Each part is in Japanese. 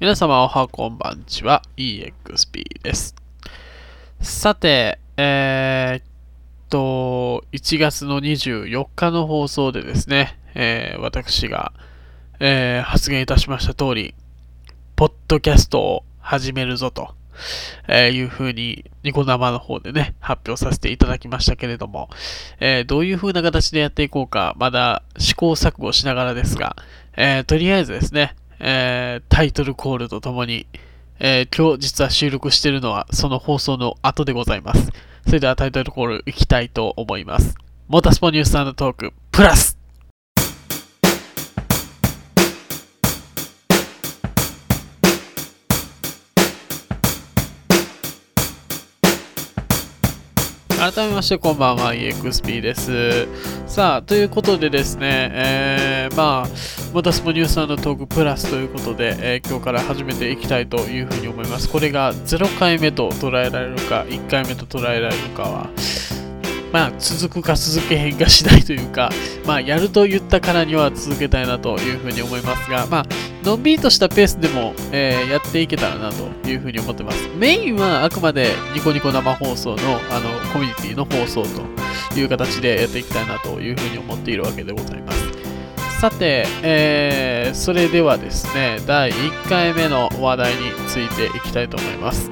皆様おはこんばんちは EXP です。さて、えー、っと、1月の24日の放送でですね、えー私が、えー発言いたしました通り、ポッドキャストを始めるぞと、えいうふうに、ニコ生の方でね、発表させていただきましたけれども、えどういうふうな形でやっていこうか、まだ試行錯誤しながらですが、えーとりあえずですね、えータイトルコールとともに、えー今日実は収録しているのはその放送の後でございます。それではタイトルコールいきたいと思います。モータースポニューストークプラス改めましてこんばんは EXP です。さあ、ということでですね、えー、まあ、またスポニューストークプラスということで、えー今日から始めていきたいというふうに思います。これが0回目と捉えられるか、1回目と捉えられるかは、まあ、続くか続けへんか次第というか、まあ、やると言ったからには続けたいなというふうに思いますが、まあ、のんびりとしたペースでも、えーやっていけたらなというふうに思ってます。メインはあくまでニコニコ生放送のあのコミュニティの放送という形でやっていきたいなというふうに思っているわけでございます。さて、えーそれではですね、第1回目の話題についていきたいと思います。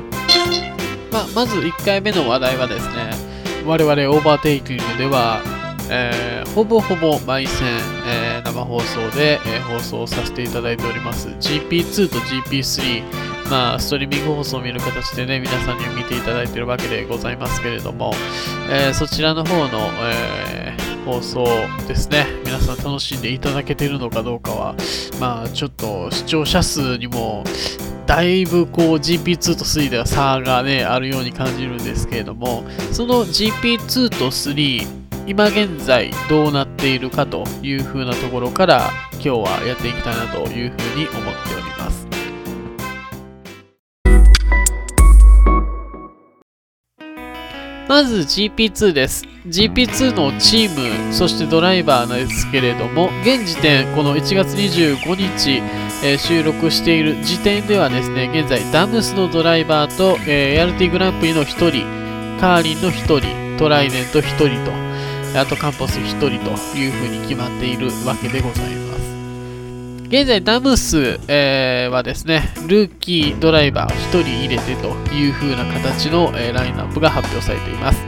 まあ、まず1回目の話題はですね、我々オーバーテイキングでは、えーほぼほぼ毎戦、えー生放送で、えー放送させていただいております。GP2 と GP3 まあストリーミング放送を見る形でね皆さんに見ていただいているわけでございますけれども、えそちらの方の、え放送ですね。皆さん楽しんでいただけてるのかどうかはまあちょっと視聴者数にもだいぶこう GP2 と3では差がねあるように感じるんですけれどもその GP2 と3今現在どうなっているかというふうなところから今日はやっていきたいなというふうに思っております。まず GP2 です。GP2 のチーム、そしてドライバーなんですけれども、現時点、この1月25日、えー収録している時点ではですね、現在、ダムスのドライバーと、えー ART グランプリの1人、カーリンの1人、トライデント1人と、あとカンポス1人というふうに決まっているわけでございます。現在、ダムス、えーはですね、ルーキードライバー1人入れてという風な形の、えーラインナップが発表されています。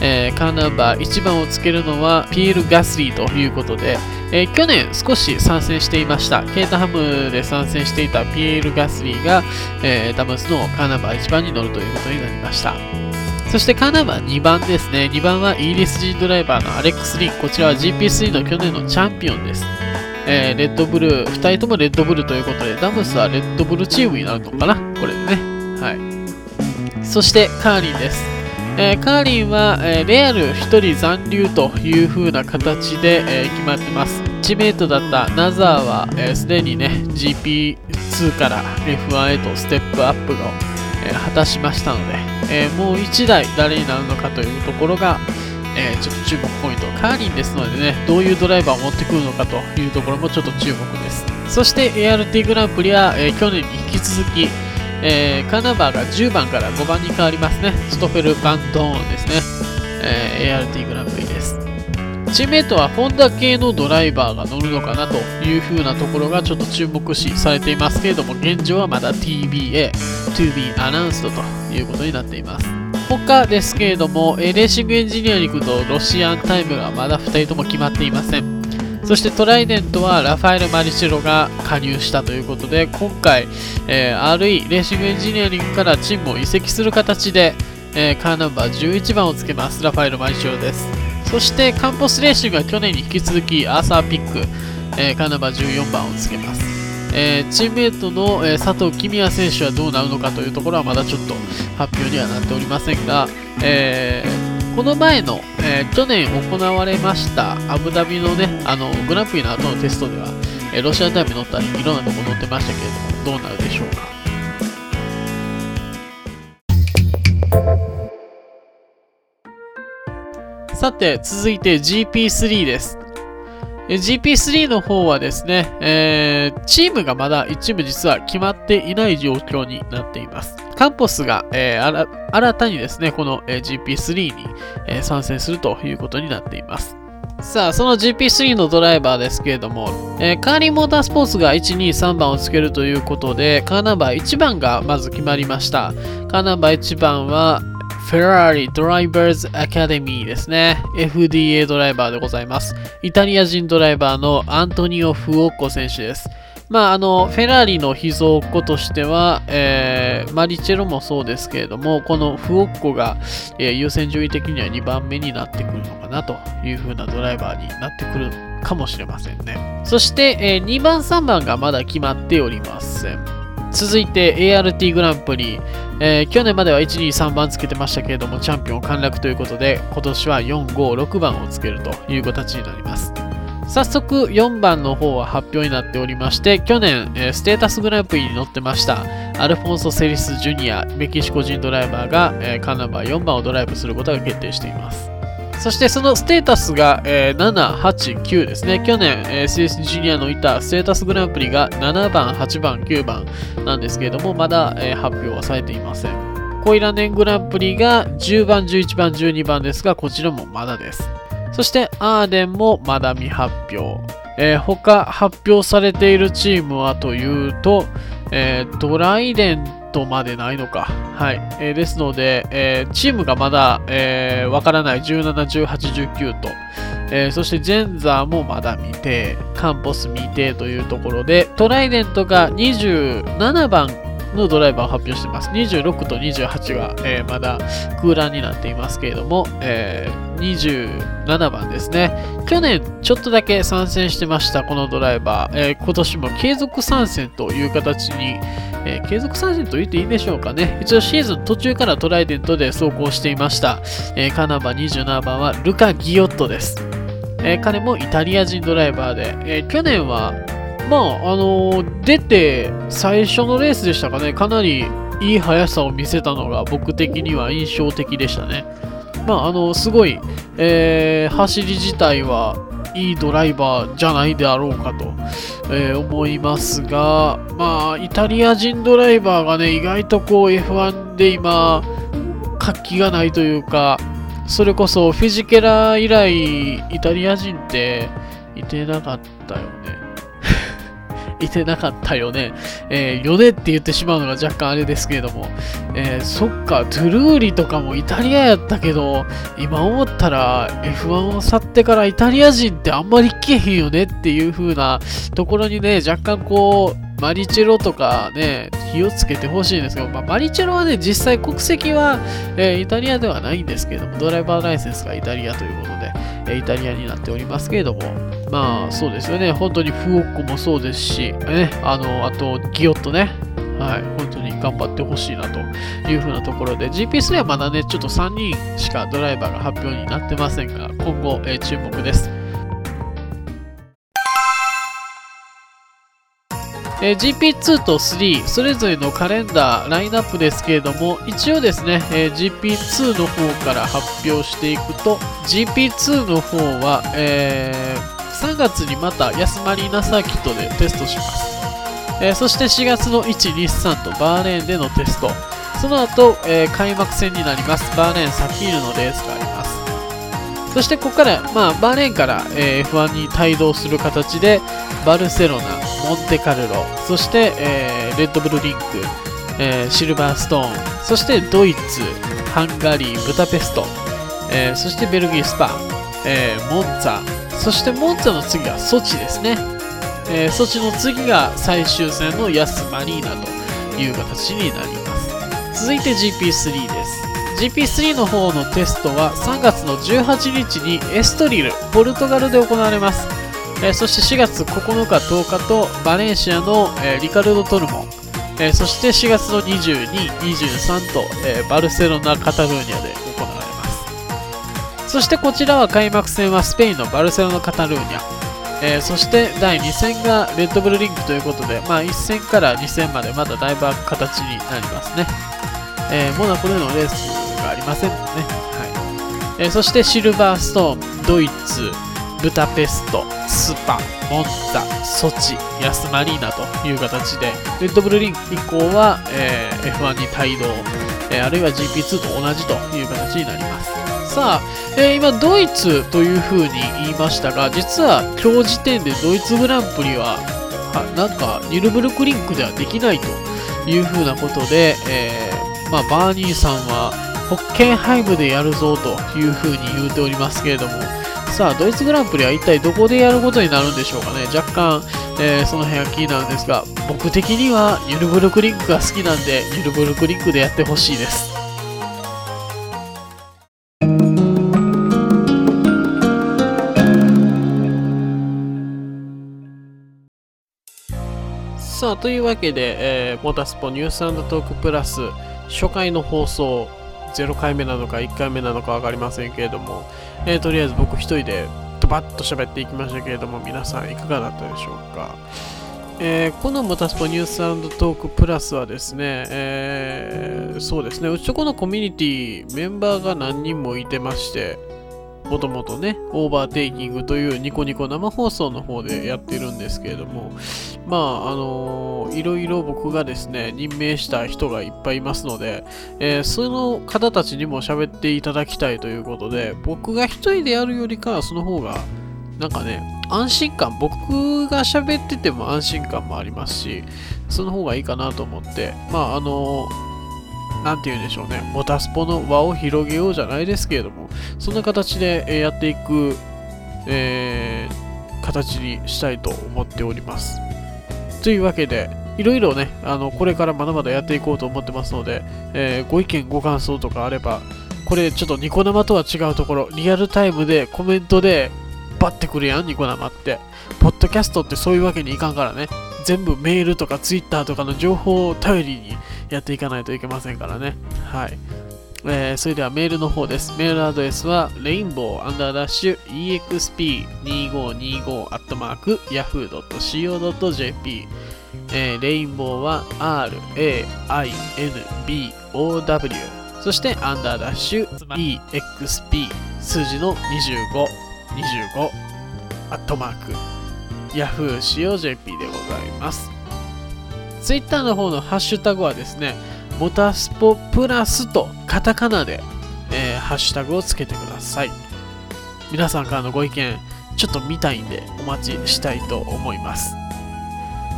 えーカーナンバー1番をつけるのはピエール・ガスリーということで、えー去年少し参戦していました。ケータハムで参戦していたピエール・ガスリーが、えーダムスのカーナンバー1番に乗るということになりました。そしてカーナンバー2番ですね。2番はイギリス人ドライバーのアレックス・リン。こちらは GP3 の去年のチャンピオンです。えーレッドブルー、2人ともレッドブルということで、ダムスはレッドブルチームになるのかな？これでね。はい。そしてカーリンです。えーカーリンは、えーレアル1人残留という風な形で、え決まってます。チメイトだったナザーはすで、にね GP2 から F1 へとステップアップを、え果たしましたので、えもう1台誰になるのかというところが、えーちょっと注目ポイント。カーリンですのでね、どういうドライバーを持ってくるのかというところもちょっと注目です。そして ART グランプリは、えー去年に引き続き、えーカナバーが10番から5番に変わりますね。ストフェル・バンドーンですね。え ART グランプリです。チームメイトはホンダ系のドライバーが乗るのかなという風なところがちょっと注目視されていますけれども、現状はまだ TBA、to be announced ということになっています。他ですけれども、レーシングエンジニアリングとロシアンタイムがまだ2人とも決まっていません。そしてトライデントはラファエル・マリチェロが加入したということで、今回、えー RE、レーシングエンジニアリングからチームを移籍する形で、えーカーナンバー11番をつけます、ラファエル・マリチェロです。そしてカンポスレーシングは去年に引き続きアーサー・ピック、えーカーナンバー14番をつけます。えーチームメイトの、えー佐藤公也選手はどうなるのかというところはまだちょっと発表にはなっておりませんが、えーこの前の、えー去年行われましたアブダビのね、あのグランプリの後のテストでは、えーロシアタイム乗ったりいろんなところ乗ってましたけれども、どうなるでしょうか？さて、続いて GP3 です。GP3 の方はですね、えー、チームがまだ一部実は決まっていない状況になっています。カンポスが、えー、新たにですね、この、GP3 に、えー、参戦するということになっています。さあ、その GP3 のドライバーですけれども、えー、カーリーモータースポーツが1、2、3番をつけるということで、カーナンバー1番がまず決まりました。カーナンバー1番は、フェラーリドライバーズアカデミーですね。FDA ドライバーでございます。イタリア人ドライバーのアントニオ・フオッコ選手です。まあ、あの、フェラーリの秘蔵っ子としては、えー、マリチェロもそうですけれども、このフオッコが、えー、優先順位的には2番目になってくるのかなという風なドライバーになってくるかもしれませんね。そして、えー、2番、3番がまだ決まっておりません。続いて ART グランプリ、えー、去年までは1、2、3番つけてましたけれども、チャンピオン陥落ということで、今年は4、5、6番をつけるという形になります。早速4番の方は発表になっておりまして、去年、えー、ステータスグランプリに乗ってました、アルフォンソ・セリス・ジュニア、メキシコ人ドライバーが、えー、カナンバー4番をドライブすることが決定しています。そしてそのステータスが、えー、7、8、9ですね。去年、えー、セリス・ジュニアのいたステータスグランプリが7番、8番、9番なんですけれども、まだ、えー、発表はされていません。コイラネングランプリが10番、11番、12番ですが、こちらもまだです。そしてアーデンもまだ未発表。えー、他発表されているチームはというと、えー、ドライデントまでないのか。はい。えー、ですので、えー、チームがまだ、えー、わからない17、18、19と、えー、そしてジェンザーもまだ未定、カンポス未定というところで、トライデントが27番のドライバーを発表しています。26と28は、えー、まだ空欄になっていますけれども、えー、27番ですね。去年ちょっとだけ参戦してました、このドライバー。えー、今年も継続参戦という形に、え、継続参戦と言っていいでしょうかね。一応シーズン途中からトライデントで走行していました。え、カナバ27番はルカ・ギオットです。え、彼もイタリア人ドライバーで、え、去年はまあ、あのー、出て最初のレースでしたかね、かなりいい速さを見せたのが僕的には印象的でしたね。まあ、あのー、すごい、えー、走り自体はいいドライバーじゃないであろうかと、えー、思いますが、まあ、イタリア人ドライバーがね、意外とこう F1 で今、活気がないというか、それこそフィジケラ以来、イタリア人っていてなかったよね。いてなかったよね。えー、よねって言ってしまうのが若干あれですけれども。えー、そっか、トゥルーリとかもイタリアやったけど、今思ったら F1 を去ってからイタリア人ってあんまり来へんよねっていう風なところにね、若干こう、マリチェロとかね、気をつけてほしいんですけど、まあ、マリチェロはね、実際国籍は、えー、イタリアではないんですけども、ドライバーライセンスがイタリアということで、えー、イタリアになっておりますけれども、まあそうですよね、本当にフオッコもそうですし、ね、あの、あとギオットね、はい、本当に頑張ってほしいなというふうなところで、GPS はまだね、ちょっと3人しかドライバーが発表になってませんが、今後、えー、注目です。えー、GP2 と3、それぞれのカレンダー、ラインナップですけれども、一応ですね、えー、GP2 の方から発表していくと、GP2 の方は、えー、3月にまた安マリーナサーキットでテストします。えー、そして4月の1、2、3とバーレーンでのテスト。その後、えー、開幕戦になります。バーレーンサキールのレースがあります。そしてここから、まあ、バーレーンから、えー、F1 に帯同する形で、バルセロナ、モンテカルロ、そして、えー、レッドブルリンク、えー、シルバーストーン、そしてドイツ、ハンガリー、ブダペスト、えー、そしてベルギー、スパ、えー、モンツァ、そしてモンツァの次はソチですね。えー、ソチの次が最終戦のヤスマリーナという形になります。続いて GP3 です。GP3 の方のテストは3月の18日にエストリル、ポルトガルで行われます。えー、そして4月9日10日とバレンシアの、えー、リカルド・トルモン、えー、そして4月の22、23と、えバルセロナ・カタルーニャで行われますそしてこちらは開幕戦はスペインのバルセロナ・カタルーニャ、えそして第2戦がレッドブルリンクということで、まあ、1戦から2戦までまだだいぶ形になりますね、えモナコでのレースがありませんのでね、はい。えそしてシルバーストーン、ドイツ、ブタペスト、スパ、モンザ、ソチ、ヤスマリーナという形で、レッドブルリンク以降は、えー F1 に帯同、えーあるいは GP2 と同じという形になります。さあ、えー今ドイツというふうに言いましたが、実は今日時点でドイツグランプリは、なんかニュルブルクリンクではできないというふうなことで、えーまあ、バーニーさんはホッケンハイムでやるぞというふうに言うておりますけれども、さあ、ドイツグランプリは一体どこでやることになるんでしょうかね。若干、えーその辺は気になるんですが、僕的にはユルブルクリンクが好きなんで、ユルブルクリンクでやってほしいです。あ、というわけで、えーモータスポニューストークプラス初回の放送、0回目なのか1回目なのか分かりませんけれども、えーとりあえず僕一人でドバッと喋っていきましたけれども、皆さんいかがだったでしょうか。えーこのモタスポニューストークプラスはですね、えーそうですね、うちとこのコミュニティメンバーが何人もいてまして、もともとね、オーバーテイキングというニコニコ生放送の方でやってるんですけれども、まあ、あのいろいろ僕がですね、任命した人がいっぱいいますので、えーその方たちにも喋っていただきたいということで、僕が一人でやるよりかはその方が、なんかね、安心感、僕が喋ってても安心感もありますし、その方がいいかなと思って、まあ、あのなんて言うんでしょうね、モタスポの輪を広げようじゃないですけれども、そんな形でやっていく、えー形にしたいと思っております。というわけで、いろいろね、あのこれからまだまだやっていこうと思ってますので、えーご意見、ご感想とかあれば、これちょっとニコ生とは違うところ、リアルタイムでコメントでバッてくるやん、ニコ生って。ポッドキャストってそういうわけにいかんからね。全部メールとかツイッターとかの情報を頼りにやっていかないといけませんからね。はい。えーそれではメールの方です。メールアドレスは rainbow アンダーダッシュ exp2525 アットマーク yahoo.co.jp えーレインボーは RAINBOW そしてアンダーダッシュ EXP 数字の2525アットマーク yahoo.co.jp でございます。ツイッターの方のハッシュタグはですね、モタスポプラスとカタカナで、えーハッシュタグをつけてください。皆さんからのご意見、ちょっと見たいんでお待ちしたいと思います。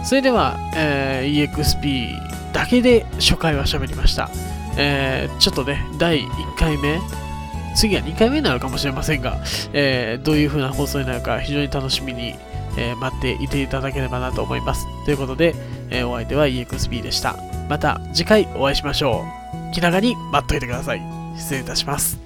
それでは、えー EXP だけで初回は喋りました。えーちょっとね、第1回目、次は2回目になるかもしれませんが、えーどういう風な放送になるか非常に楽しみに、え待っていていただければなと思います。ということで、えお相手は EXP でした。また次回お会いしましょう。気長に待っといてください。失礼いたします。